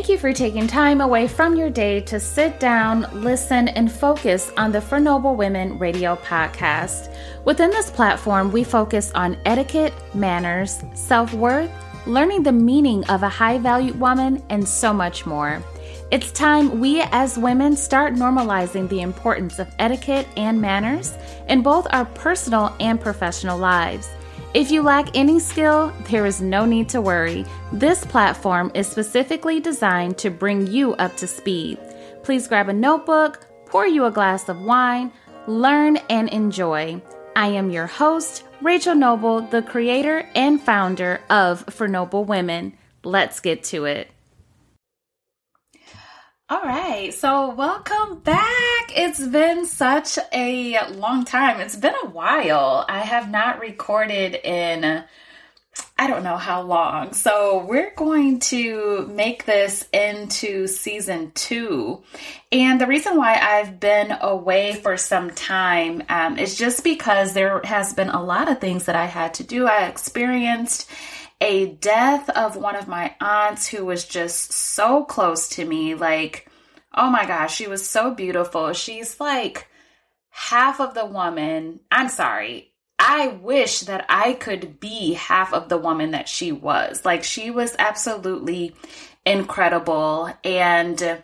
Thank you for taking time away from your day to sit down, listen, and focus on the For Noble Women radio podcast. Within this platform, we focus on etiquette, manners, self worth, learning the meaning of a high valued woman, and so much more. It's time we as women start normalizing the importance of etiquette and manners in both our personal and professional lives. If you lack any skill, there is no need to worry. This platform is specifically designed to bring you up to speed. Please grab a notebook, pour you a glass of wine, learn and enjoy. I am your host, Rachel Noble, the creator and founder of For Noble Women. Let's get to it. All right, so welcome back. It's been such a long time. It's been a while. I have not recorded in I don't know how long. So we're going to make this into season two. And the reason why I've been away for some time um, is just because there has been a lot of things that I had to do. I experienced a death of one of my aunts who was just so close to me. Like, oh my gosh, she was so beautiful. She's like half of the woman. I'm sorry. I wish that I could be half of the woman that she was. Like, she was absolutely incredible. And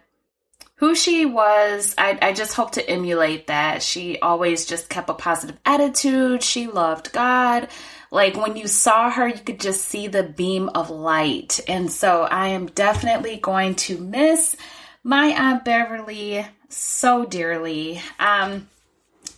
who she was, I, I just hope to emulate that. She always just kept a positive attitude. She loved God. Like when you saw her, you could just see the beam of light. And so I am definitely going to miss my Aunt Beverly so dearly. Um,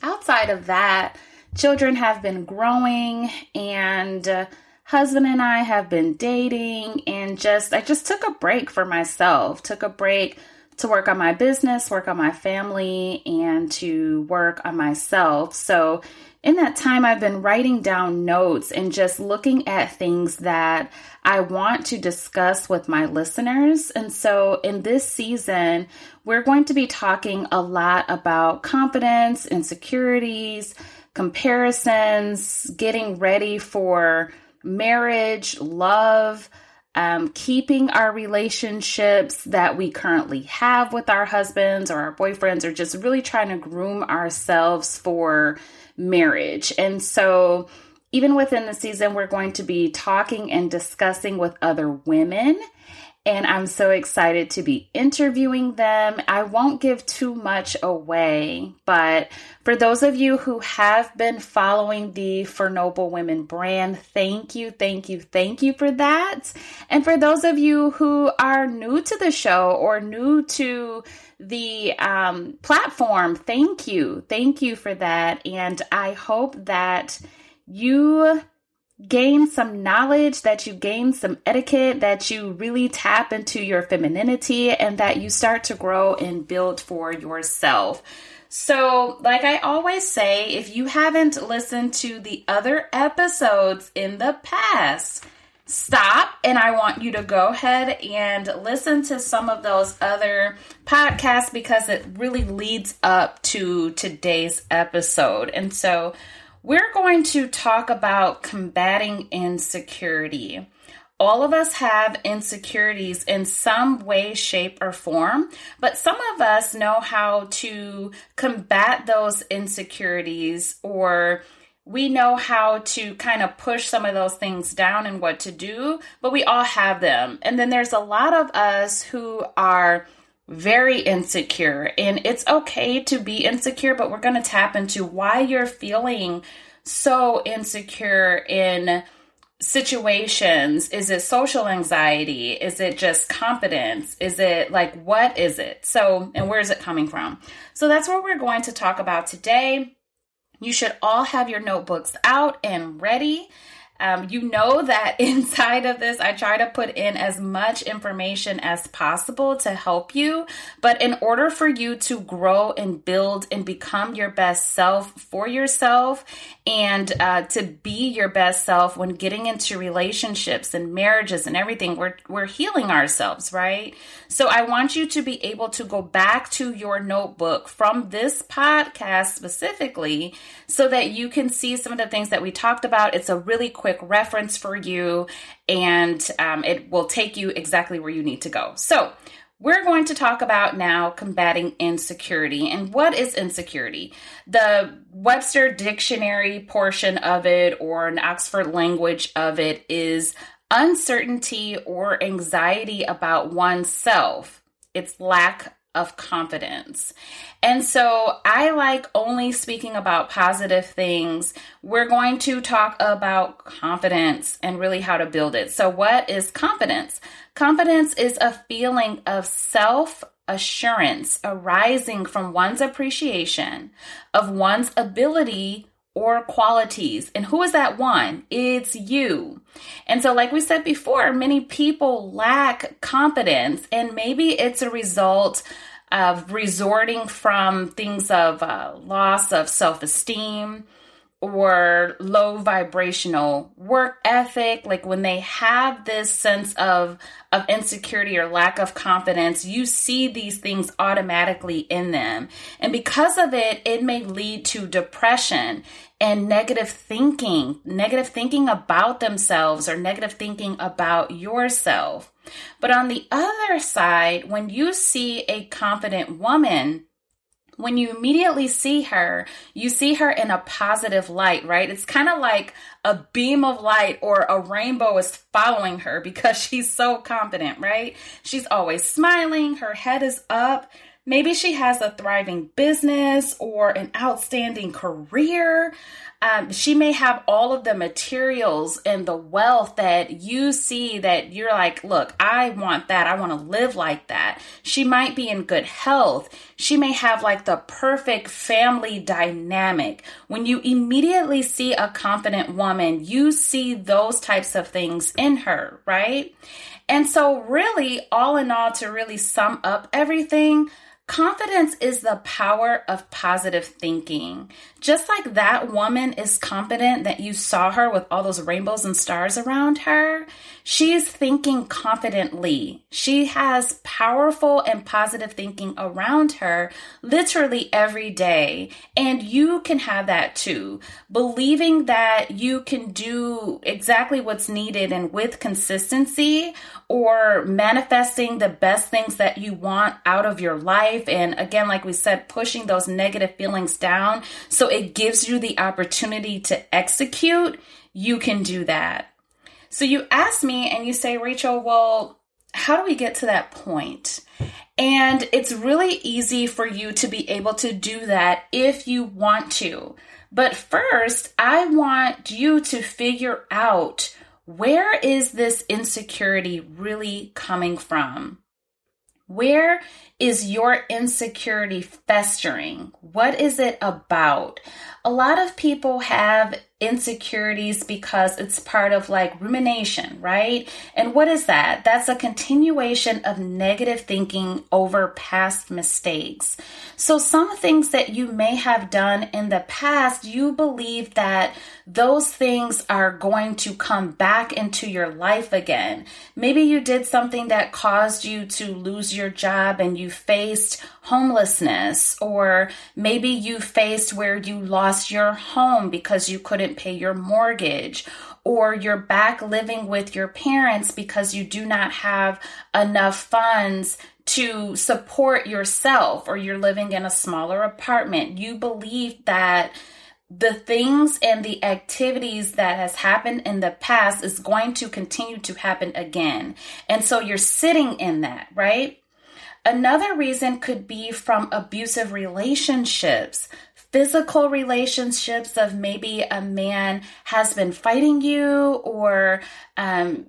outside of that, children have been growing and uh, husband and I have been dating and just I just took a break for myself. Took a break to work on my business, work on my family and to work on myself. So in that time, I've been writing down notes and just looking at things that I want to discuss with my listeners. And so, in this season, we're going to be talking a lot about confidence, insecurities, comparisons, getting ready for marriage, love. Um, keeping our relationships that we currently have with our husbands or our boyfriends, or just really trying to groom ourselves for marriage. And so, even within the season, we're going to be talking and discussing with other women. And I'm so excited to be interviewing them. I won't give too much away, but for those of you who have been following the For Noble Women brand, thank you, thank you, thank you for that. And for those of you who are new to the show or new to the um, platform. Thank you. Thank you for that. And I hope that you gain some knowledge, that you gain some etiquette, that you really tap into your femininity, and that you start to grow and build for yourself. So, like I always say, if you haven't listened to the other episodes in the past, stop and I want you to go ahead and listen to some of those other podcasts because it really leads up to today's episode. And so we're going to talk about combating insecurity. All of us have insecurities in some way, shape, or form, but some of us know how to combat those insecurities or we know how to kind of push some of those things down and what to do, but we all have them. And then there's a lot of us who are very insecure, and it's okay to be insecure, but we're going to tap into why you're feeling so insecure in situations. Is it social anxiety? Is it just confidence is it like what is it? So and where is it coming from? So that's what we're going to talk about today. You should all have your notebooks out and ready. Um, you know that inside of this, I try to put in as much information as possible to help you. But in order for you to grow and build and become your best self for yourself and uh, to be your best self when getting into relationships and marriages and everything, we're, we're healing ourselves, right? So I want you to be able to go back to your notebook from this podcast specifically so that you can see some of the things that we talked about. It's a really quick quick reference for you, and um, it will take you exactly where you need to go. So, we're going to talk about now combating insecurity. And what is insecurity? The Webster Dictionary portion of it, or an Oxford language of it, is uncertainty or anxiety about oneself. It's lack of confidence. And so I like only speaking about positive things. We're going to talk about confidence and really how to build it. So, what is confidence? Confidence is a feeling of self assurance arising from one's appreciation of one's ability or qualities. And who is that one? It's you. And so, like we said before, many people lack confidence, and maybe it's a result of resorting from things of uh, loss of self esteem or low vibrational work ethic like when they have this sense of of insecurity or lack of confidence you see these things automatically in them and because of it it may lead to depression and negative thinking negative thinking about themselves or negative thinking about yourself but on the other side when you see a confident woman when you immediately see her, you see her in a positive light, right? It's kind of like a beam of light or a rainbow is following her because she's so confident, right? She's always smiling, her head is up. Maybe she has a thriving business or an outstanding career. Um, she may have all of the materials and the wealth that you see that you're like, look, I want that. I want to live like that. She might be in good health. She may have like the perfect family dynamic. When you immediately see a confident woman, you see those types of things in her, right? And so, really, all in all, to really sum up everything, Confidence is the power of positive thinking. Just like that woman is confident that you saw her with all those rainbows and stars around her, she's thinking confidently. She has powerful and positive thinking around her literally every day. And you can have that too. Believing that you can do exactly what's needed and with consistency or manifesting the best things that you want out of your life. And again, like we said, pushing those negative feelings down so it gives you the opportunity to execute. You can do that. So you ask me and you say, Rachel, well, how do we get to that point? And it's really easy for you to be able to do that if you want to. But first, I want you to figure out where is this insecurity really coming from? Where is your insecurity festering? What is it about? A lot of people have insecurities because it's part of like rumination, right? And what is that? That's a continuation of negative thinking over past mistakes. So, some things that you may have done in the past, you believe that those things are going to come back into your life again. Maybe you did something that caused you to lose your job and you faced homelessness, or maybe you faced where you lost your home because you couldn't pay your mortgage, or you're back living with your parents because you do not have enough funds to support yourself, or you're living in a smaller apartment. You believe that the things and the activities that has happened in the past is going to continue to happen again. And so you're sitting in that, right? Another reason could be from abusive relationships, physical relationships of maybe a man has been fighting you or um,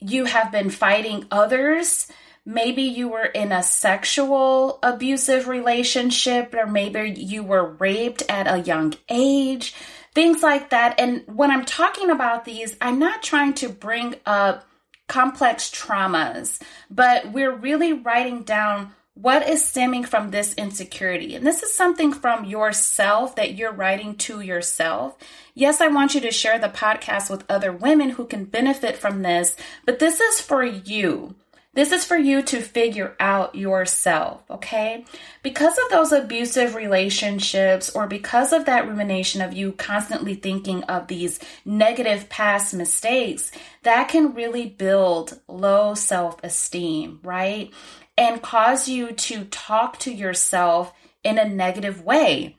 you have been fighting others. Maybe you were in a sexual abusive relationship, or maybe you were raped at a young age, things like that. And when I'm talking about these, I'm not trying to bring up complex traumas, but we're really writing down what is stemming from this insecurity. And this is something from yourself that you're writing to yourself. Yes, I want you to share the podcast with other women who can benefit from this, but this is for you. This is for you to figure out yourself, okay? Because of those abusive relationships or because of that rumination of you constantly thinking of these negative past mistakes, that can really build low self esteem, right? And cause you to talk to yourself in a negative way.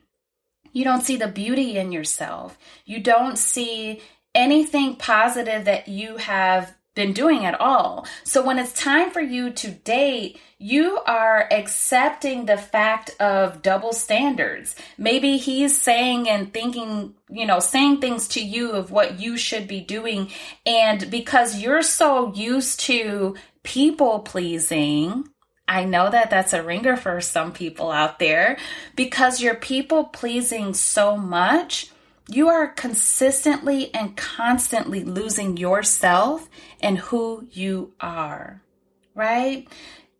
You don't see the beauty in yourself. You don't see anything positive that you have been doing at all. So when it's time for you to date, you are accepting the fact of double standards. Maybe he's saying and thinking, you know, saying things to you of what you should be doing. And because you're so used to people pleasing, I know that that's a ringer for some people out there because you're people pleasing so much you are consistently and constantly losing yourself and who you are, right?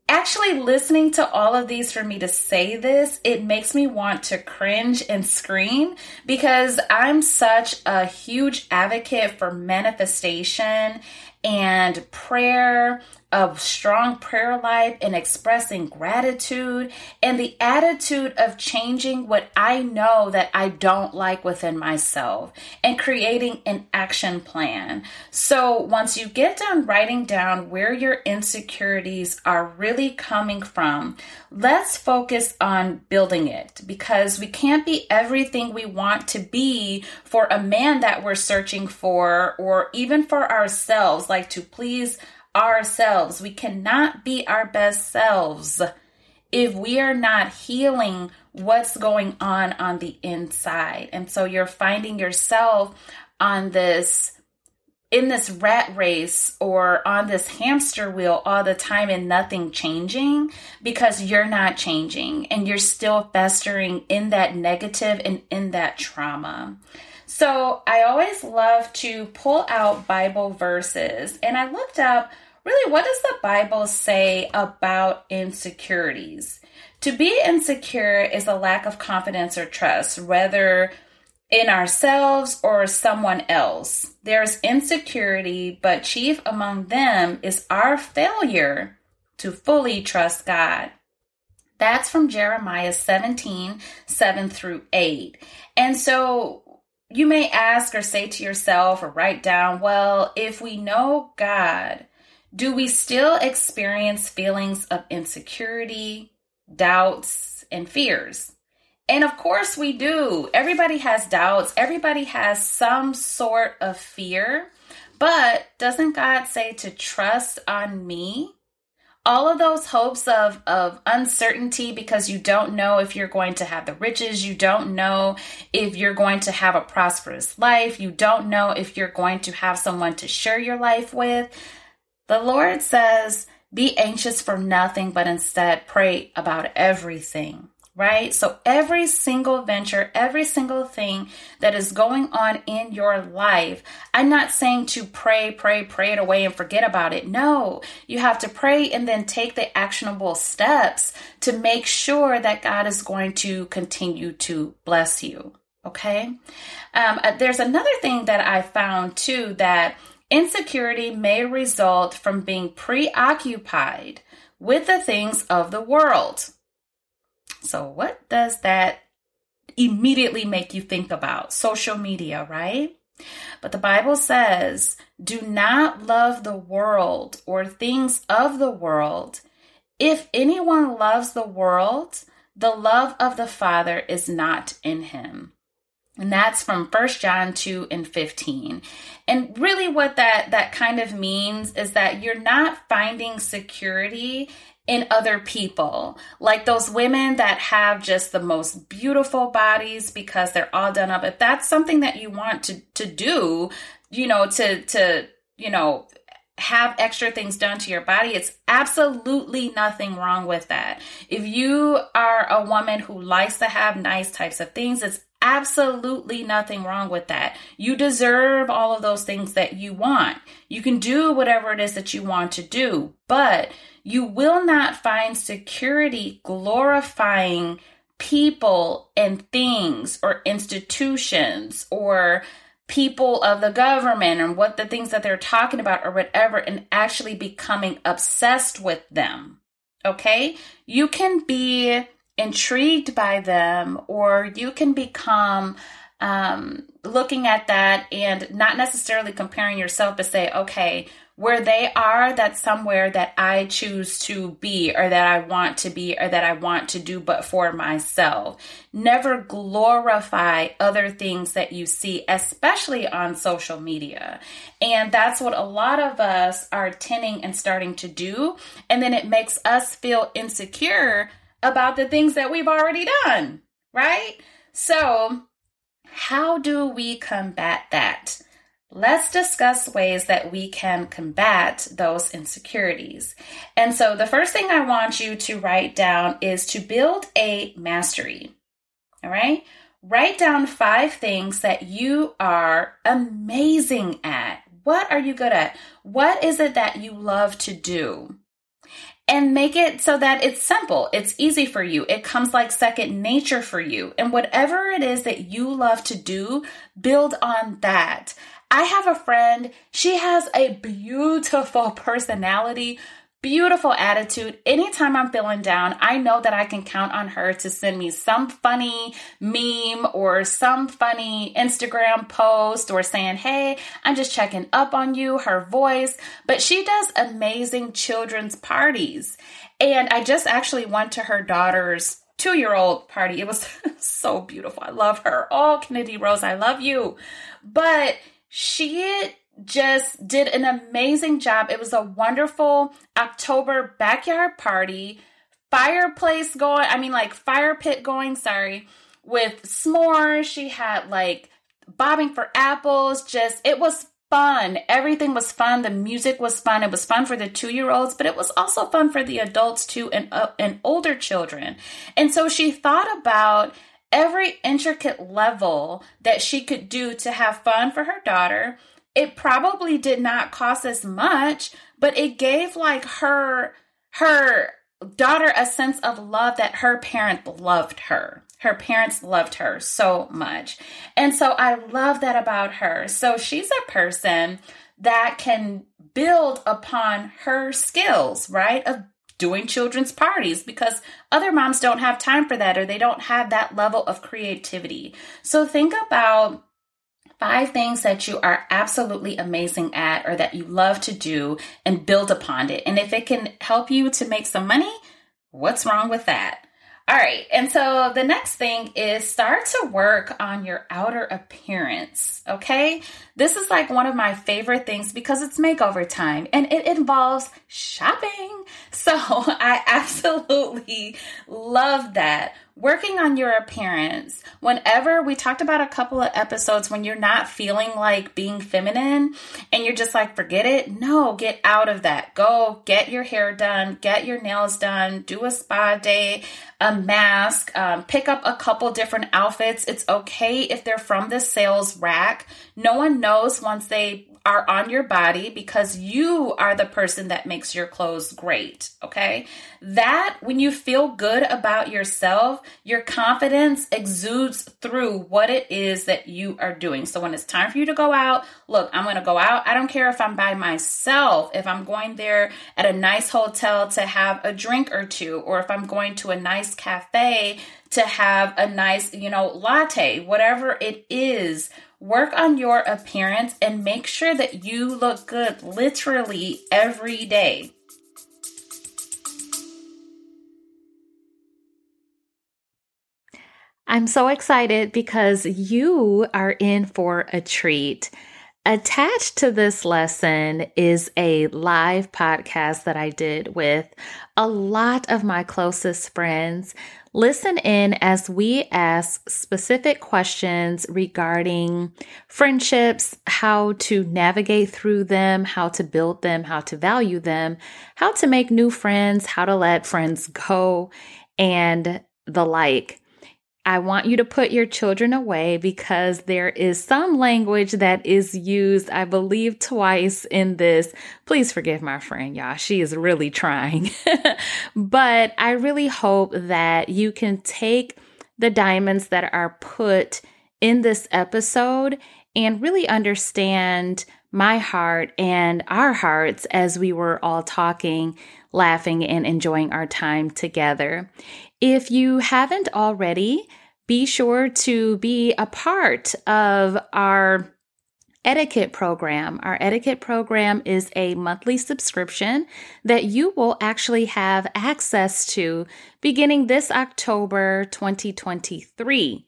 Actually, listening to all of these for me to say this, it makes me want to cringe and scream because I'm such a huge advocate for manifestation and prayer a strong prayer life and expressing gratitude and the attitude of changing what I know that I don't like within myself and creating an action plan. So once you get done writing down where your insecurities are really coming from, let's focus on building it because we can't be everything we want to be for a man that we're searching for or even for ourselves, like to please ourselves. We cannot be our best selves if we are not healing what's going on on the inside. And so you're finding yourself on this in this rat race or on this hamster wheel all the time and nothing changing because you're not changing and you're still festering in that negative and in that trauma. So I always love to pull out Bible verses and I looked up really, what does the Bible say about insecurities? To be insecure is a lack of confidence or trust, whether in ourselves or someone else. There's insecurity, but chief among them is our failure to fully trust God. That's from Jeremiah 17, 7 through 8. And so you may ask or say to yourself or write down, well, if we know God, do we still experience feelings of insecurity, doubts, and fears? And of course, we do. Everybody has doubts, everybody has some sort of fear. But doesn't God say to trust on me? All of those hopes of, of uncertainty because you don't know if you're going to have the riches, you don't know if you're going to have a prosperous life, you don't know if you're going to have someone to share your life with. The Lord says, be anxious for nothing, but instead pray about everything, right? So every single venture, every single thing that is going on in your life, I'm not saying to pray, pray, pray it away and forget about it. No, you have to pray and then take the actionable steps to make sure that God is going to continue to bless you. Okay. Um, uh, there's another thing that I found too that Insecurity may result from being preoccupied with the things of the world. So, what does that immediately make you think about? Social media, right? But the Bible says, do not love the world or things of the world. If anyone loves the world, the love of the Father is not in him. And that's from First John 2 and 15. And really what that that kind of means is that you're not finding security in other people. Like those women that have just the most beautiful bodies because they're all done up. If that's something that you want to to do, you know, to to, you know, have extra things done to your body, it's absolutely nothing wrong with that. If you are a woman who likes to have nice types of things, it's absolutely nothing wrong with that. You deserve all of those things that you want. You can do whatever it is that you want to do, but you will not find security glorifying people and things or institutions or people of the government and what the things that they're talking about or whatever and actually becoming obsessed with them. Okay? You can be intrigued by them or you can become um, looking at that and not necessarily comparing yourself, but say, okay, where they are, that's somewhere that I choose to be or that I want to be or that I want to do, but for myself. Never glorify other things that you see, especially on social media. And that's what a lot of us are tending and starting to do. And then it makes us feel insecure about the things that we've already done, right? So, how do we combat that? Let's discuss ways that we can combat those insecurities. And so, the first thing I want you to write down is to build a mastery. All right? Write down five things that you are amazing at. What are you good at? What is it that you love to do? And make it so that it's simple. It's easy for you. It comes like second nature for you. And whatever it is that you love to do, build on that. I have a friend, she has a beautiful personality, beautiful attitude. Anytime I'm feeling down, I know that I can count on her to send me some funny meme or some funny Instagram post or saying, Hey, I'm just checking up on you, her voice. But she does amazing children's parties. And I just actually went to her daughter's two year old party. It was so beautiful. I love her. Oh, Kennedy Rose, I love you. But she just did an amazing job. It was a wonderful October backyard party, fireplace going, I mean, like fire pit going, sorry, with s'mores. She had like bobbing for apples. Just, it was fun. Everything was fun. The music was fun. It was fun for the two year olds, but it was also fun for the adults too and, uh, and older children. And so she thought about every intricate level that she could do to have fun for her daughter it probably did not cost as much, but it gave like her her daughter a sense of love that her parent loved her. Her parents loved her so much. And so I love that about her. So she's a person that can build upon her skills, right? Of doing children's parties because other moms don't have time for that or they don't have that level of creativity. So think about five things that you are absolutely amazing at or that you love to do and build upon it. And if it can help you to make some money, what's wrong with that? All right. And so the next thing is start to work on your outer appearance. Okay. This is like one of my favorite things because it's makeover time and it involves shopping. So I absolutely love that working on your appearance. Whenever we talked about a couple of episodes when you're not feeling like being feminine and you're just like, forget it. No, get out of that. Go get your hair done, get your nails done, do a spa day, a mask, um, pick up a couple different outfits. It's okay if they're from the sales rack. No one knows once they are on your body because you are the person that makes your clothes great. Okay. That when you feel good about yourself, your confidence exudes through what it is that you are doing. So when it's time for you to go out, look, I'm going to go out. I don't care if I'm by myself, if I'm going there at a nice hotel to have a drink or two, or if I'm going to a nice cafe to have a nice, you know, latte, whatever it is Work on your appearance and make sure that you look good literally every day. I'm so excited because you are in for a treat. Attached to this lesson is a live podcast that I did with a lot of my closest friends. Listen in as we ask specific questions regarding friendships, how to navigate through them, how to build them, how to value them, how to make new friends, how to let friends go, and the like. I want you to put your children away because there is some language that is used, I believe, twice in this. Please forgive my friend, y'all. She is really trying. but I really hope that you can take the diamonds that are put in this episode and really understand my heart and our hearts as we were all talking, laughing, and enjoying our time together. If you haven't already, be sure to be a part of our etiquette program. Our etiquette program is a monthly subscription that you will actually have access to beginning this October 2023.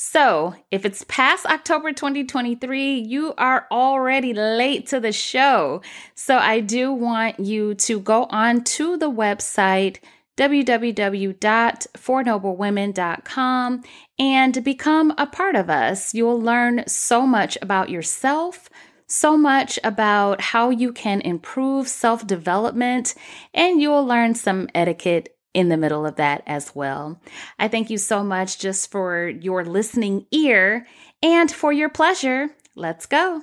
So, if it's past October 2023, you are already late to the show. So, I do want you to go on to the website www.fornoblewomen.com and become a part of us. You'll learn so much about yourself, so much about how you can improve self development, and you'll learn some etiquette in the middle of that as well. I thank you so much just for your listening ear and for your pleasure. Let's go.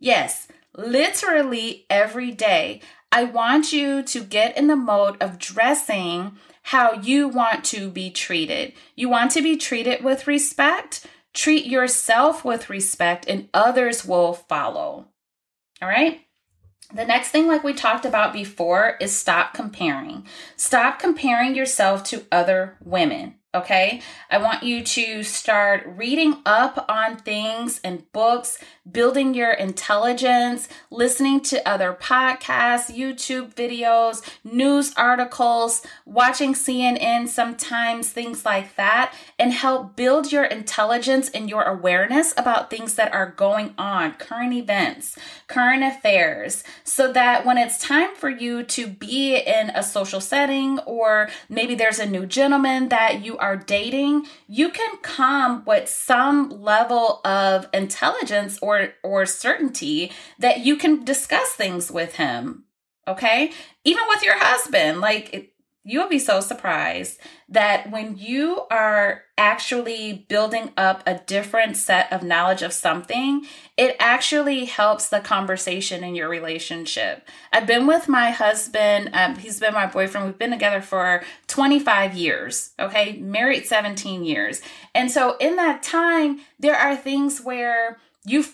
Yes, literally every day. I want you to get in the mode of dressing how you want to be treated. You want to be treated with respect. Treat yourself with respect, and others will follow. All right? The next thing, like we talked about before, is stop comparing. Stop comparing yourself to other women. Okay. I want you to start reading up on things and books, building your intelligence, listening to other podcasts, YouTube videos, news articles, watching CNN sometimes, things like that, and help build your intelligence and your awareness about things that are going on, current events, current affairs, so that when it's time for you to be in a social setting or maybe there's a new gentleman that you are dating, you can come with some level of intelligence or or certainty that you can discuss things with him. Okay? Even with your husband, like you'll be so surprised that when you are actually building up a different set of knowledge of something, it actually helps the conversation in your relationship. I've been with my husband, um, he's been my boyfriend. We've been together for 25 years, okay, married 17 years. And so in that time, there are things where you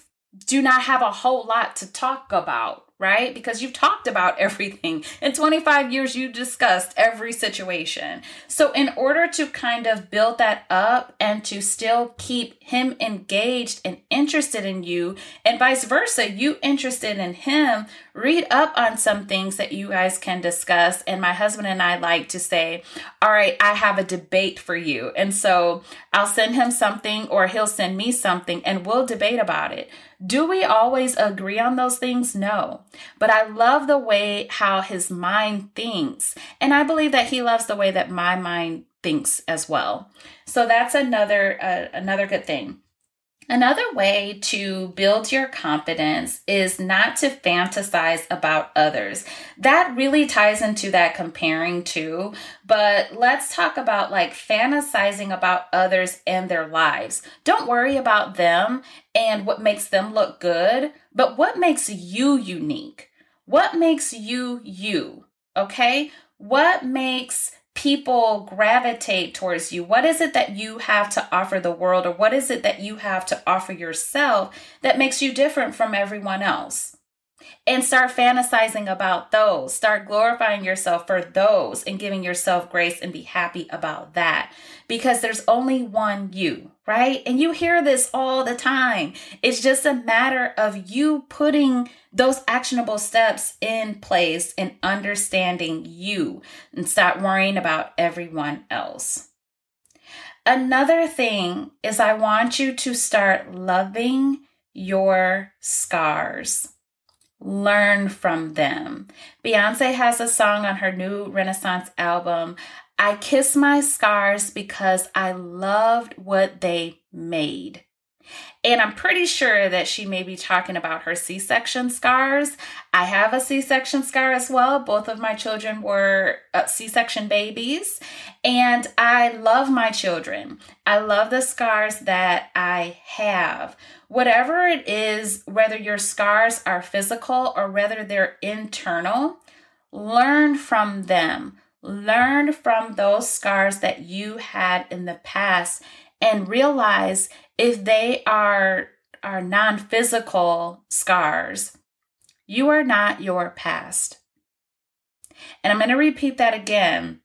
do not have a whole lot to talk about right? Because you've talked about everything. In 25 years, you discussed every situation. So, in order to kind of build that up and to still keep him engaged and interested in you, and vice versa, you interested in him, read up on some things that you guys can discuss. And my husband and I like to say, All right, I have a debate for you. And so I'll send him something or he'll send me something and we'll debate about it. Do we always agree on those things? No. But I love the way how his mind thinks. And I believe that he loves the way that my mind thinks as well. So that's another uh, another good thing. Another way to build your confidence is not to fantasize about others. That really ties into that comparing too. But let's talk about like fantasizing about others and their lives. Don't worry about them and what makes them look good, but what makes you unique? What makes you you? Okay? What makes people gravitate towards you? What is it that you have to offer the world, or what is it that you have to offer yourself that makes you different from everyone else? And start fantasizing about those. Start glorifying yourself for those and giving yourself grace and be happy about that because there's only one you, right? And you hear this all the time. It's just a matter of you putting those actionable steps in place and understanding you and stop worrying about everyone else. Another thing is, I want you to start loving your scars. Learn from them. Beyonce has a song on her new Renaissance album. I kiss my scars because I loved what they made. And I'm pretty sure that she may be talking about her C section scars. I have a C section scar as well. Both of my children were uh, C section babies. And I love my children. I love the scars that I have. Whatever it is, whether your scars are physical or whether they're internal, learn from them Learn from those scars that you had in the past and realize if they are are non-physical scars, you are not your past. And I'm going to repeat that again.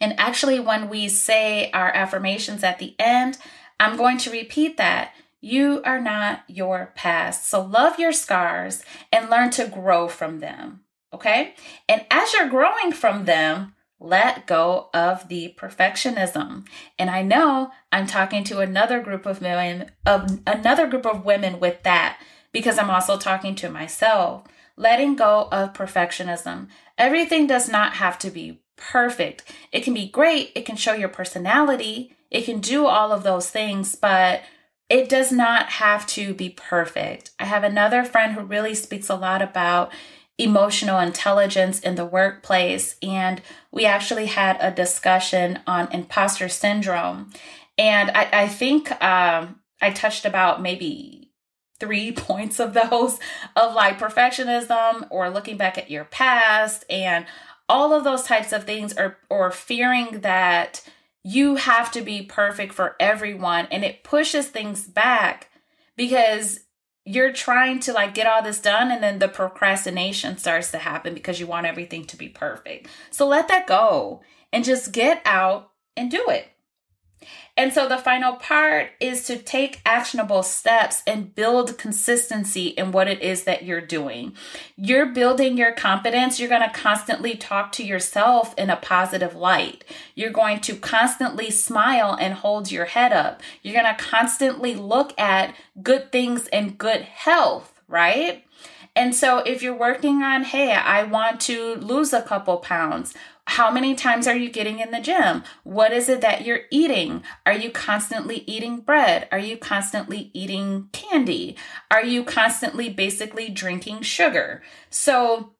And actually, when we say our affirmations at the end, I'm going to repeat that. You are not your past. So love your scars and learn to grow from them. Okay. And as you're growing from them, let go of the perfectionism. And I know I'm talking to another group of women of another group of women with that because I'm also talking to myself. Letting go of perfectionism. Everything does not have to be perfect. It can be great, it can show your personality, it can do all of those things, but it does not have to be perfect. I have another friend who really speaks a lot about emotional intelligence in the workplace, and we actually had a discussion on imposter syndrome. And I, I think um, I touched about maybe three points of those of like perfectionism or looking back at your past and all of those types of things or or fearing that you have to be perfect for everyone and it pushes things back because you're trying to like get all this done and then the procrastination starts to happen because you want everything to be perfect. So let that go and just get out and do it. And so the final part is to take actionable steps and build consistency in what it is that you're doing. You're building your confidence. You're going to constantly talk to yourself in a positive light. You're going to constantly smile and hold your head up. You're going to constantly look at good things and good health, right? And so if you're working on, hey, I want to lose a couple pounds, how many times are you getting in the gym? What is it that you're eating? Are you constantly eating bread? Are you constantly eating candy? Are you constantly basically drinking sugar? So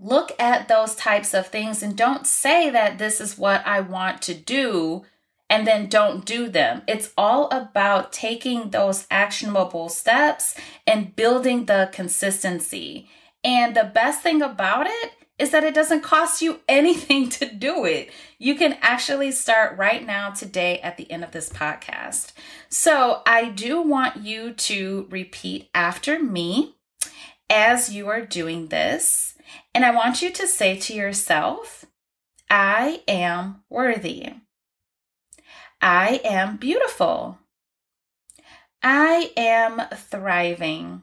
look at those types of things and don't say that this is what I want to do and then don't do them. It's all about taking those actionable steps and building the consistency. And the best thing about it is that it doesn't cost you anything to do it. You can actually start right now today at the end of this podcast. So I do want you to repeat after me as you are doing this. And I want you to say to yourself, I am worthy. I am beautiful. I am thriving.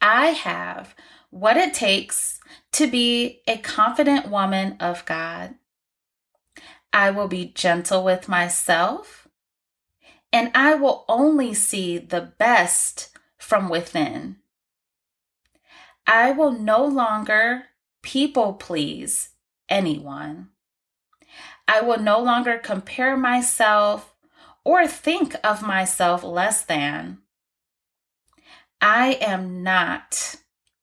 I have what it takes to be a confident woman of God. I will be gentle with myself, and I will only see the best from within. I will no longer people please anyone. I will no longer compare myself or think of myself less than. I am not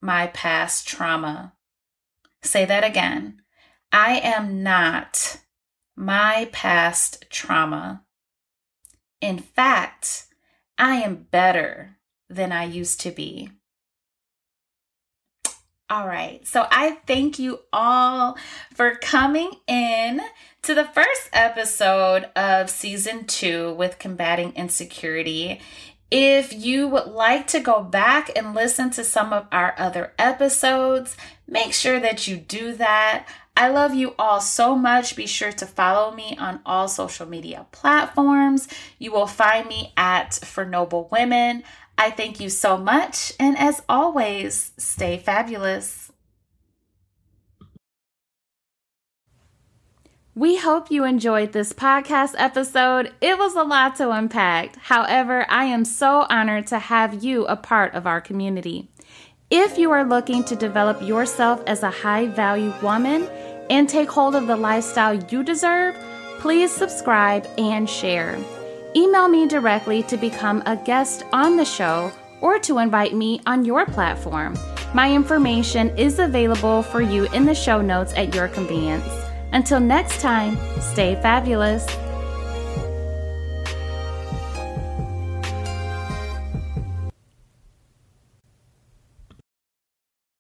my past trauma. Say that again. I am not my past trauma. In fact, I am better than I used to be. All right. So I thank you all for coming in to the first episode of season two with Combating Insecurity. If you would like to go back and listen to some of our other episodes, make sure that you do that. I love you all so much. Be sure to follow me on all social media platforms. You will find me at For Noble Women. I thank you so much. And as always, stay fabulous. We hope you enjoyed this podcast episode. It was a lot to unpack. However, I am so honored to have you a part of our community. If you are looking to develop yourself as a high value woman and take hold of the lifestyle you deserve, please subscribe and share. Email me directly to become a guest on the show or to invite me on your platform. My information is available for you in the show notes at your convenience. Until next time, stay fabulous.